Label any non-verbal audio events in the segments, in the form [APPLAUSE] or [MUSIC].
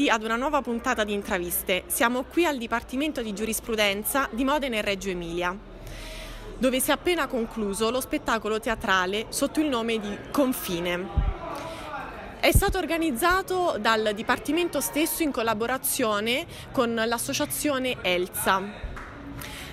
tutti ad una nuova puntata di intraviste. Siamo qui al Dipartimento di Giurisprudenza di Modena e Reggio Emilia, dove si è appena concluso lo spettacolo teatrale sotto il nome di Confine. È stato organizzato dal Dipartimento stesso in collaborazione con l'associazione ELSA.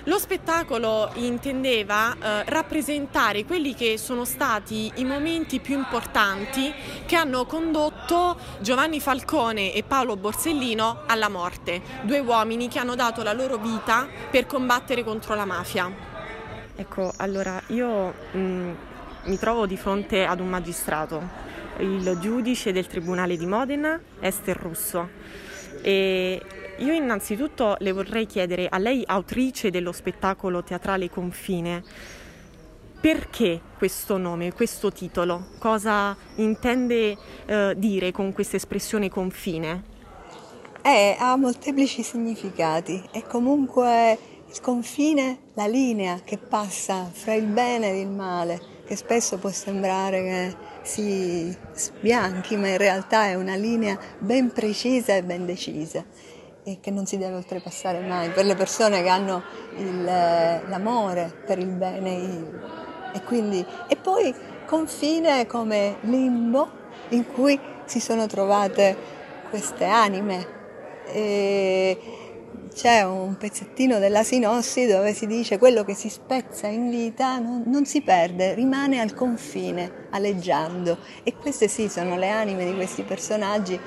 Lo spettacolo intendeva eh, rappresentare quelli che sono stati i momenti più importanti che hanno condotto Giovanni Falcone e Paolo Borsellino alla morte, due uomini che hanno dato la loro vita per combattere contro la mafia. Ecco, allora io mh, mm, mi trovo di fronte ad un magistrato, il giudice del Tribunale di Modena, Esther Russo. E io innanzitutto le vorrei chiedere a lei, autrice dello spettacolo teatrale Confine, perché questo nome, questo titolo? Cosa intende eh, dire con questa espressione confine? Eh, ha molteplici significati. È comunque il confine, la linea che passa fra il bene e il male, che spesso può sembrare che si sbianchi, ma in realtà è una linea ben precisa e ben decisa e che non si deve oltrepassare mai per le persone che hanno il, l'amore per il bene e, quindi, e poi confine come limbo in cui si sono trovate queste anime. E c'è un pezzettino della sinossi dove si dice quello che si spezza in vita non, non, si perde, rimane al confine, aleggiando. E queste sì sono le anime di questi personaggi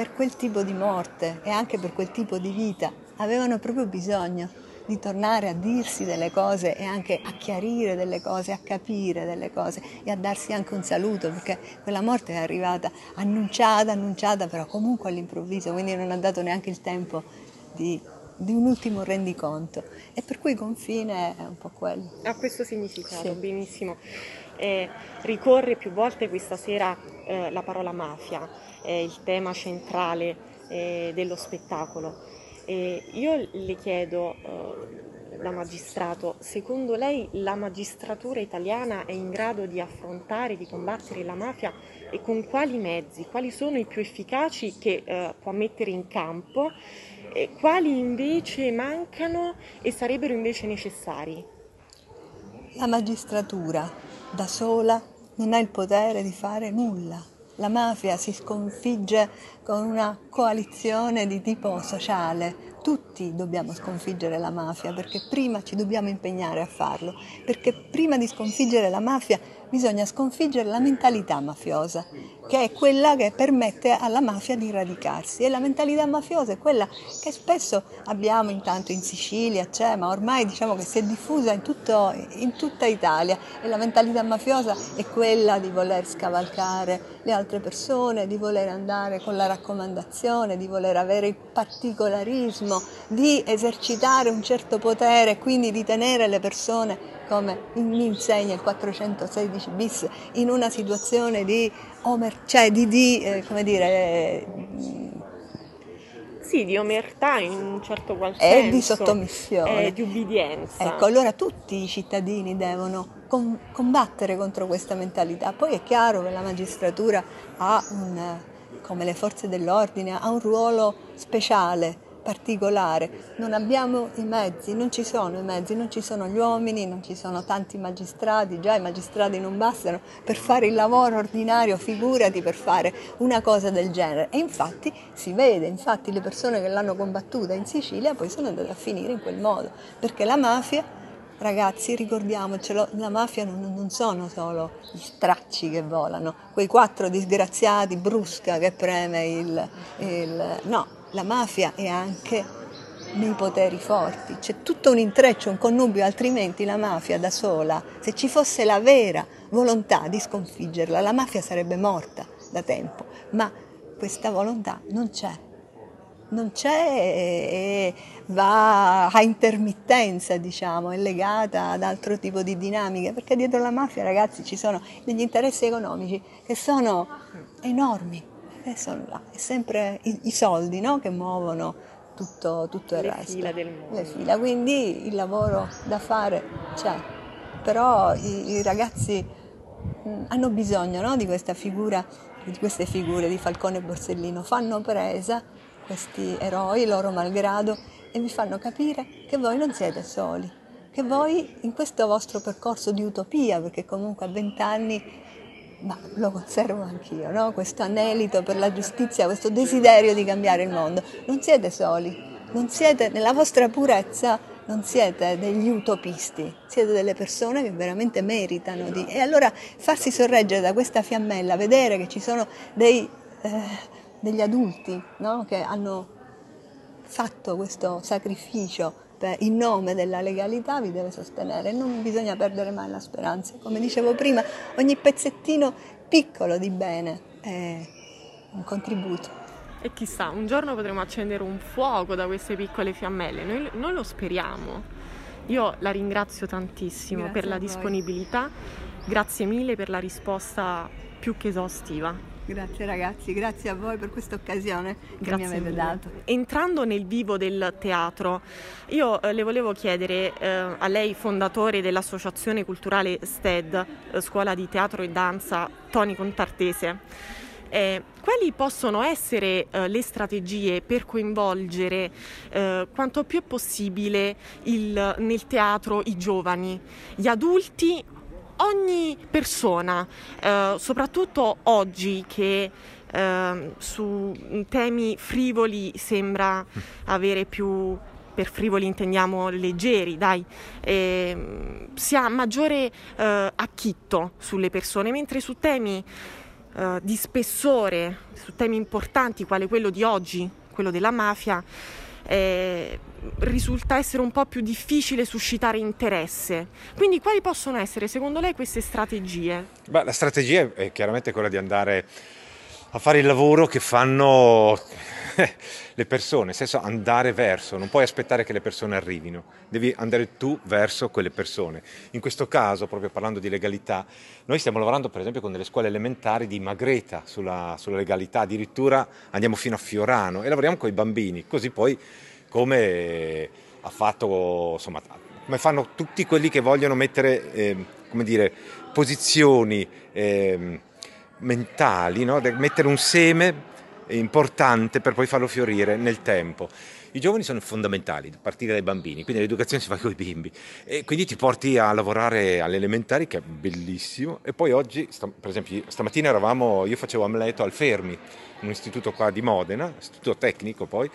per quel tipo di morte e anche per quel tipo di vita avevano proprio bisogno di tornare a dirsi delle cose e anche a chiarire delle cose, a capire delle cose e a darsi anche un saluto perché quella morte è arrivata annunciata, annunciata però comunque all'improvviso, quindi non ha dato neanche il tempo di, di un ultimo rendiconto e per cui confine è un po' quello. Ha questo significato, sì. benissimo. Eh, ricorre più volte questa sera eh, la parola mafia è il tema centrale eh, dello spettacolo. Io le chiedo, eh, da magistrato, secondo lei la magistratura italiana è in grado di affrontare, di combattere la mafia e con quali mezzi? Quali sono i più efficaci che eh, può mettere in campo? E quali invece mancano e sarebbero invece necessari? La magistratura da sola non ha il potere di fare nulla. La mafia si sconfigge con una coalizione di tipo sociale. Tutti dobbiamo sconfiggere la mafia perché prima ci dobbiamo impegnare a farlo, perché prima di sconfiggere la mafia bisogna sconfiggere la mentalità mafiosa, che è quella che permette alla mafia di radicarsi. E la mentalità mafiosa è quella che spesso abbiamo intanto in Sicilia, c'è, ma ormai diciamo che si è diffusa in, tutto, in tutta Italia. E la mentalità mafiosa è quella di voler scavalcare le altre persone, di voler andare con la raccomandazione, di voler avere il particolarismo, di esercitare un certo potere, quindi di tenere le persone come mi insegna il 416 bis, in una situazione di, omer- cioè di, di eh, come dire, eh, sì, di omertà in un certo qual senso. E di sottomissione. E di ubbidienza. Ecco, allora tutti i cittadini devono com- combattere contro questa mentalità. Poi è chiaro che la magistratura ha un, come le forze dell'ordine, ha un ruolo speciale particolare, non abbiamo i mezzi, non ci sono i mezzi, non ci sono gli uomini, non ci sono tanti magistrati, già i magistrati non bastano per fare il lavoro ordinario, figurati per fare una cosa del genere. E infatti si vede, infatti le persone che l'hanno combattuta in Sicilia poi sono andate a finire in quel modo, perché la mafia Ragazzi, ricordiamocelo, la mafia non, non, sono solo gli stracci che volano, quei quattro disgraziati, brusca che preme il, il... No, la mafia è anche nei poteri forti, c'è tutto un intreccio, un connubio, altrimenti la mafia da sola, se ci fosse la vera volontà di sconfiggerla, la mafia sarebbe morta da tempo, ma questa volontà non c'è. Non c'è e va a intermittenza, diciamo, è legata ad altro tipo di dinamiche, perché dietro la mafia, ragazzi, ci sono degli interessi economici che sono enormi e sono là, è sempre i, i soldi no? che muovono tutto, tutto il Le resto. Fila del mondo. Le fila, quindi il lavoro da fare c'è, però i, i ragazzi mh, hanno bisogno no? di questa figura di queste figure di Falcone e Borsellino fanno presa, questi eroi, loro malgrado, e vi fanno capire che voi non siete soli, che voi in questo vostro percorso di utopia, perché comunque a vent'anni ma lo conservo anch'io, no? questo anelito per la giustizia, questo desiderio di cambiare il mondo. Non siete soli, non siete nella vostra purezza, non siete degli utopisti, siete delle persone che veramente meritano di... E allora farsi sorreggere da questa fiammella, vedere che ci sono dei, eh, degli adulti no? che hanno fatto questo sacrificio in nome della legalità vi deve sostenere, non bisogna perdere mai la speranza. Come dicevo prima, ogni pezzettino piccolo di bene è un contributo. E chissà, un giorno potremo accendere un fuoco da queste piccole fiammelle, noi, noi lo speriamo. Io la ringrazio tantissimo Grazie per la disponibilità, grazie mille per la risposta più che esaustiva. Grazie ragazzi, grazie a voi per questa occasione che grazie mi avete dato. Entrando nel vivo del teatro, io eh, le volevo chiedere eh, a lei, fondatore dell'Associazione Culturale STED, eh, Scuola di Teatro e Danza Toni Contartese, eh, quali possono essere eh, le strategie per coinvolgere eh, quanto più è possibile il, nel teatro i giovani, gli adulti, ogni persona, eh, soprattutto oggi che eh, su temi frivoli sembra [LAUGHS] avere più per frivoli intendiamo leggeri, dai, eh, si ha maggiore eh, acchitto sulle persone, mentre su temi eh, di spessore, su temi importanti quale quello di oggi, quello della mafia, eh, risulta essere un po' più difficile suscitare interesse. Quindi quali possono essere secondo lei queste strategie? Beh, la strategia è chiaramente quella di andare a fare il lavoro che fanno [LAUGHS] le persone, nel senso andare verso, non puoi aspettare che le persone arrivino, devi andare tu verso quelle persone. In questo caso, proprio parlando di legalità, noi stiamo lavorando per esempio con delle scuole elementari di Magreta sulla, sulla legalità, addirittura andiamo fino a Fiorano e lavoriamo con i bambini, così poi come ha fatto, insomma, come fanno tutti quelli che vogliono mettere, eh, dire, posizioni eh, mentali, no? mettere un seme importante per poi farlo fiorire nel tempo. I giovani sono fondamentali, a partire dai bambini, quindi l'educazione si fa con i bimbi e quindi ti porti a lavorare alle elementari che è bellissimo e poi oggi, per esempio stamattina eravamo, io facevo Amleto al Fermi, un istituto qua di Modena, istituto tecnico poi,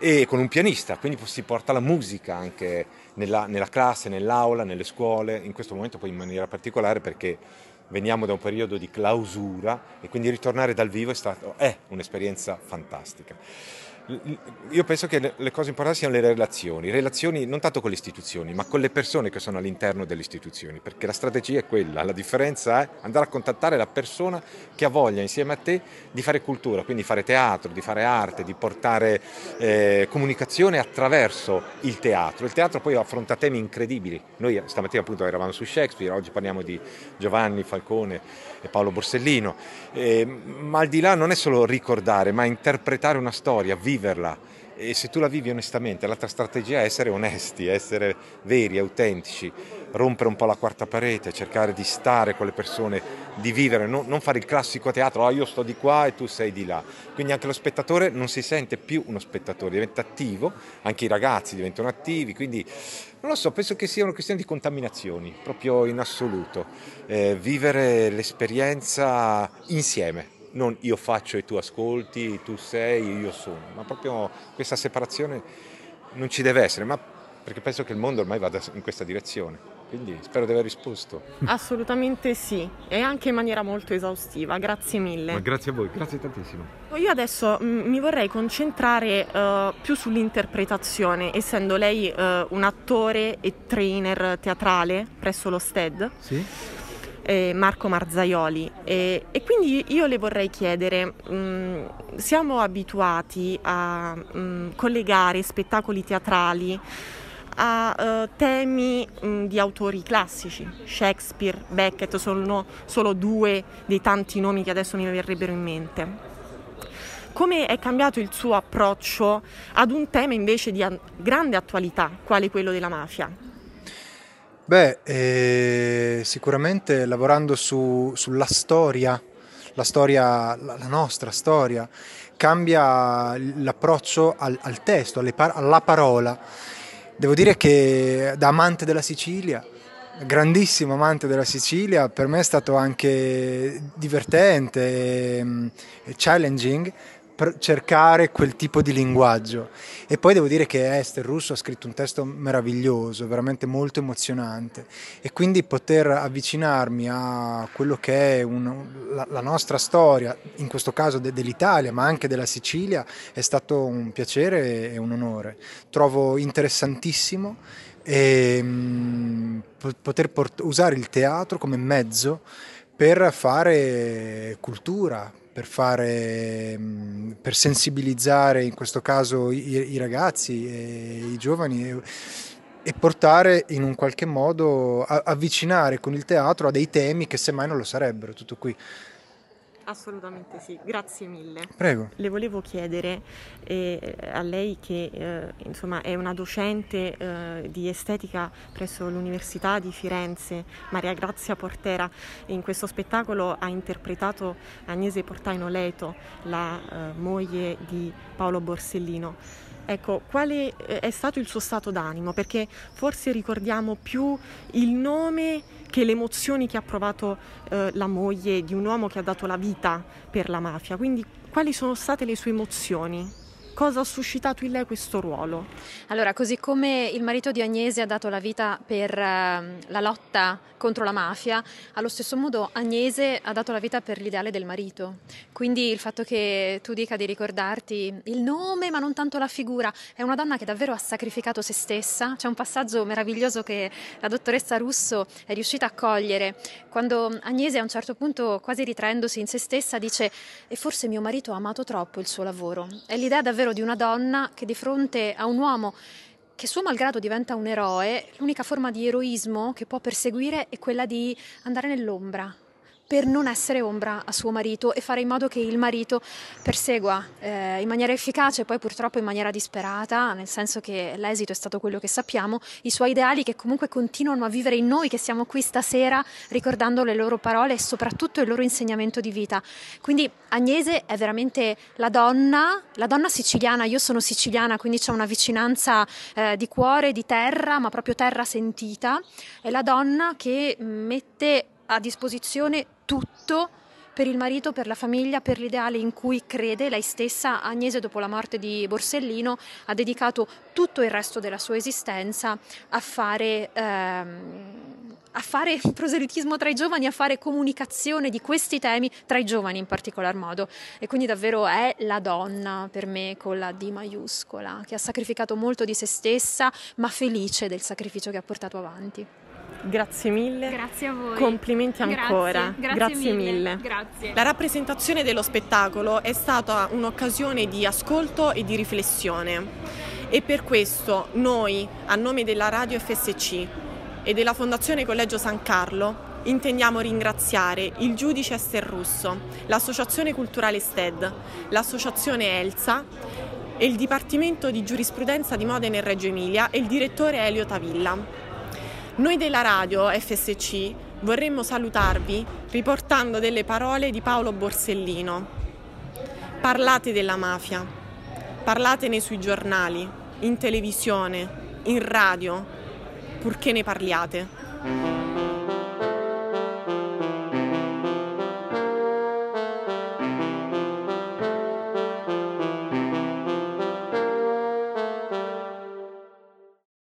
e con un pianista, quindi si porta la musica anche nella, nella classe, nell'aula, nelle scuole, in questo momento poi in maniera particolare perché veniamo da un periodo di clausura e quindi ritornare dal vivo è, stato, è un'esperienza fantastica io penso che le cose importanti siano le relazioni, relazioni non tanto con le istituzioni, ma con le persone che sono all'interno delle istituzioni, perché la strategia è quella, la differenza è andare a contattare la persona che ha voglia insieme a te di fare cultura, quindi fare teatro, di fare arte, di portare eh, comunicazione attraverso il teatro. Il teatro poi affronta temi incredibili. Noi stamattina appunto eravamo su Shakespeare, oggi parliamo di Giovanni Falcone e Paolo Borsellino, eh, ma al di là non è solo ricordare, ma interpretare una storia, vivere viverla. E se tu la vivi onestamente, l'altra strategia è essere onesti, essere veri, autentici, rompere un po' la quarta parete, cercare di stare con le persone, di vivere, non, non fare il classico teatro, ah io sto di qua e tu sei di là. Quindi anche lo spettatore non si sente più uno spettatore, diventa attivo, anche i ragazzi diventano attivi, quindi non lo so, penso che sia una questione di contaminazioni, proprio in assoluto, eh, vivere l'esperienza insieme non io faccio e tu ascolti, tu sei, io sono, ma proprio questa separazione non ci deve essere, ma perché penso che il mondo ormai vada in questa direzione. Quindi spero di aver risposto. Assolutamente sì, e anche in maniera molto esaustiva. Grazie mille. Ma grazie a voi, grazie tantissimo. Io adesso m- mm, mi vorrei concentrare uh, più sull'interpretazione, essendo lei uh, un attore e trainer teatrale presso lo STED. Sì eh, Marco Marzaioli e, e, quindi io le vorrei chiedere, mh, mm, siamo abituati a mh, mm, collegare spettacoli teatrali a uh, temi mh, mm, di autori classici, Shakespeare, Beckett sono solo due dei tanti nomi che adesso mi verrebbero in mente. Come è cambiato il suo approccio ad un tema invece di grande attualità, quale quello della mafia? Beh, eh, sicuramente lavorando su, sulla storia la storia, la, nostra storia, cambia l'approccio al, al testo, par- alla parola. Devo dire che da amante della Sicilia, grandissimo amante della Sicilia, per me è stato anche divertente e, e challenging cercare quel tipo di linguaggio. E poi devo dire che Esther Russo ha scritto un testo meraviglioso, veramente molto emozionante. E quindi poter avvicinarmi a quello che è un, la, la, nostra storia, in questo caso de, dell'Italia, ma anche della Sicilia, è stato un piacere e un onore. Trovo interessantissimo e, mh, poter port- usare il teatro come mezzo per fare cultura, per, fare, mm, per sensibilizzare in questo caso i, i ragazzi e i giovani e, e, portare in un qualche modo, a, avvicinare con il teatro a dei temi che semmai non lo sarebbero, tutto qui. Assolutamente sì, grazie mille. Prego. Le volevo chiedere eh, a lei che eh, insomma, è una docente eh, di estetica presso l'Università di Firenze, Maria Grazia Portera, in questo spettacolo ha interpretato Agnese Portaino Leto, la eh, moglie di Paolo Borsellino. Ecco, quale eh, è stato il suo stato d'animo? Perché forse ricordiamo più il nome che le emozioni che ha provato eh, la moglie di un uomo che ha dato la vita per la mafia. Quindi quali sono state le sue emozioni? Cosa ha suscitato in lei questo ruolo? Allora, così come il marito di Agnese ha dato la vita per uh, la lotta contro la mafia, allo stesso modo Agnese ha dato la vita per l'ideale del marito. Quindi il fatto che tu dica di ricordarti il nome ma non tanto la figura, è una donna che davvero ha sacrificato se stessa. C'è un passaggio meraviglioso che la dottoressa Russo è riuscita a cogliere quando Agnese a un certo punto, quasi ritraendosi in se stessa, dice e forse mio marito ha amato troppo il suo lavoro. È l'idea davvero di una donna che di fronte a un uomo che suo malgrado diventa un eroe, l'unica forma di eroismo che può perseguire è quella di andare nell'ombra, per non essere ombra a suo marito e fare in modo che il marito persegua eh, in maniera efficace, poi purtroppo in maniera disperata, nel senso che l'esito è stato quello che sappiamo, i suoi ideali che comunque continuano a vivere in noi che siamo qui stasera ricordando le loro parole e soprattutto il loro insegnamento di vita. Quindi Agnese è veramente la donna, la donna siciliana, io sono siciliana, quindi c'è una vicinanza eh, di cuore, di terra, ma proprio terra sentita, è la donna che mette a disposizione tutto per il marito, per la famiglia, per l'ideale in cui crede lei stessa. Agnese, dopo la morte di Borsellino, ha dedicato tutto il resto della sua esistenza a fare, ehm, a fare [LAUGHS] proselitismo tra i giovani, a fare comunicazione di questi temi tra i giovani in particolar modo. E quindi davvero è la donna per me con la D maiuscola, che ha sacrificato molto di se stessa, ma felice del sacrificio che ha portato avanti. Grazie mille. Grazie a voi. Complimenti ancora. Grazie, grazie, grazie mille. mille. Grazie. La rappresentazione dello spettacolo è stata un'occasione di ascolto e di riflessione e per questo noi, a nome della Radio FSC e della Fondazione Collegio San Carlo, intendiamo ringraziare il giudice Ester Russo, l'Associazione Culturale STED, l'Associazione ELSA e il Dipartimento di Giurisprudenza di Modena e Reggio Emilia e il direttore Elio Tavilla. Noi della radio FSC vorremmo salutarvi riportando delle parole di Paolo Borsellino. Parlate della mafia, parlatene sui giornali, in televisione, in radio, purché ne parliate.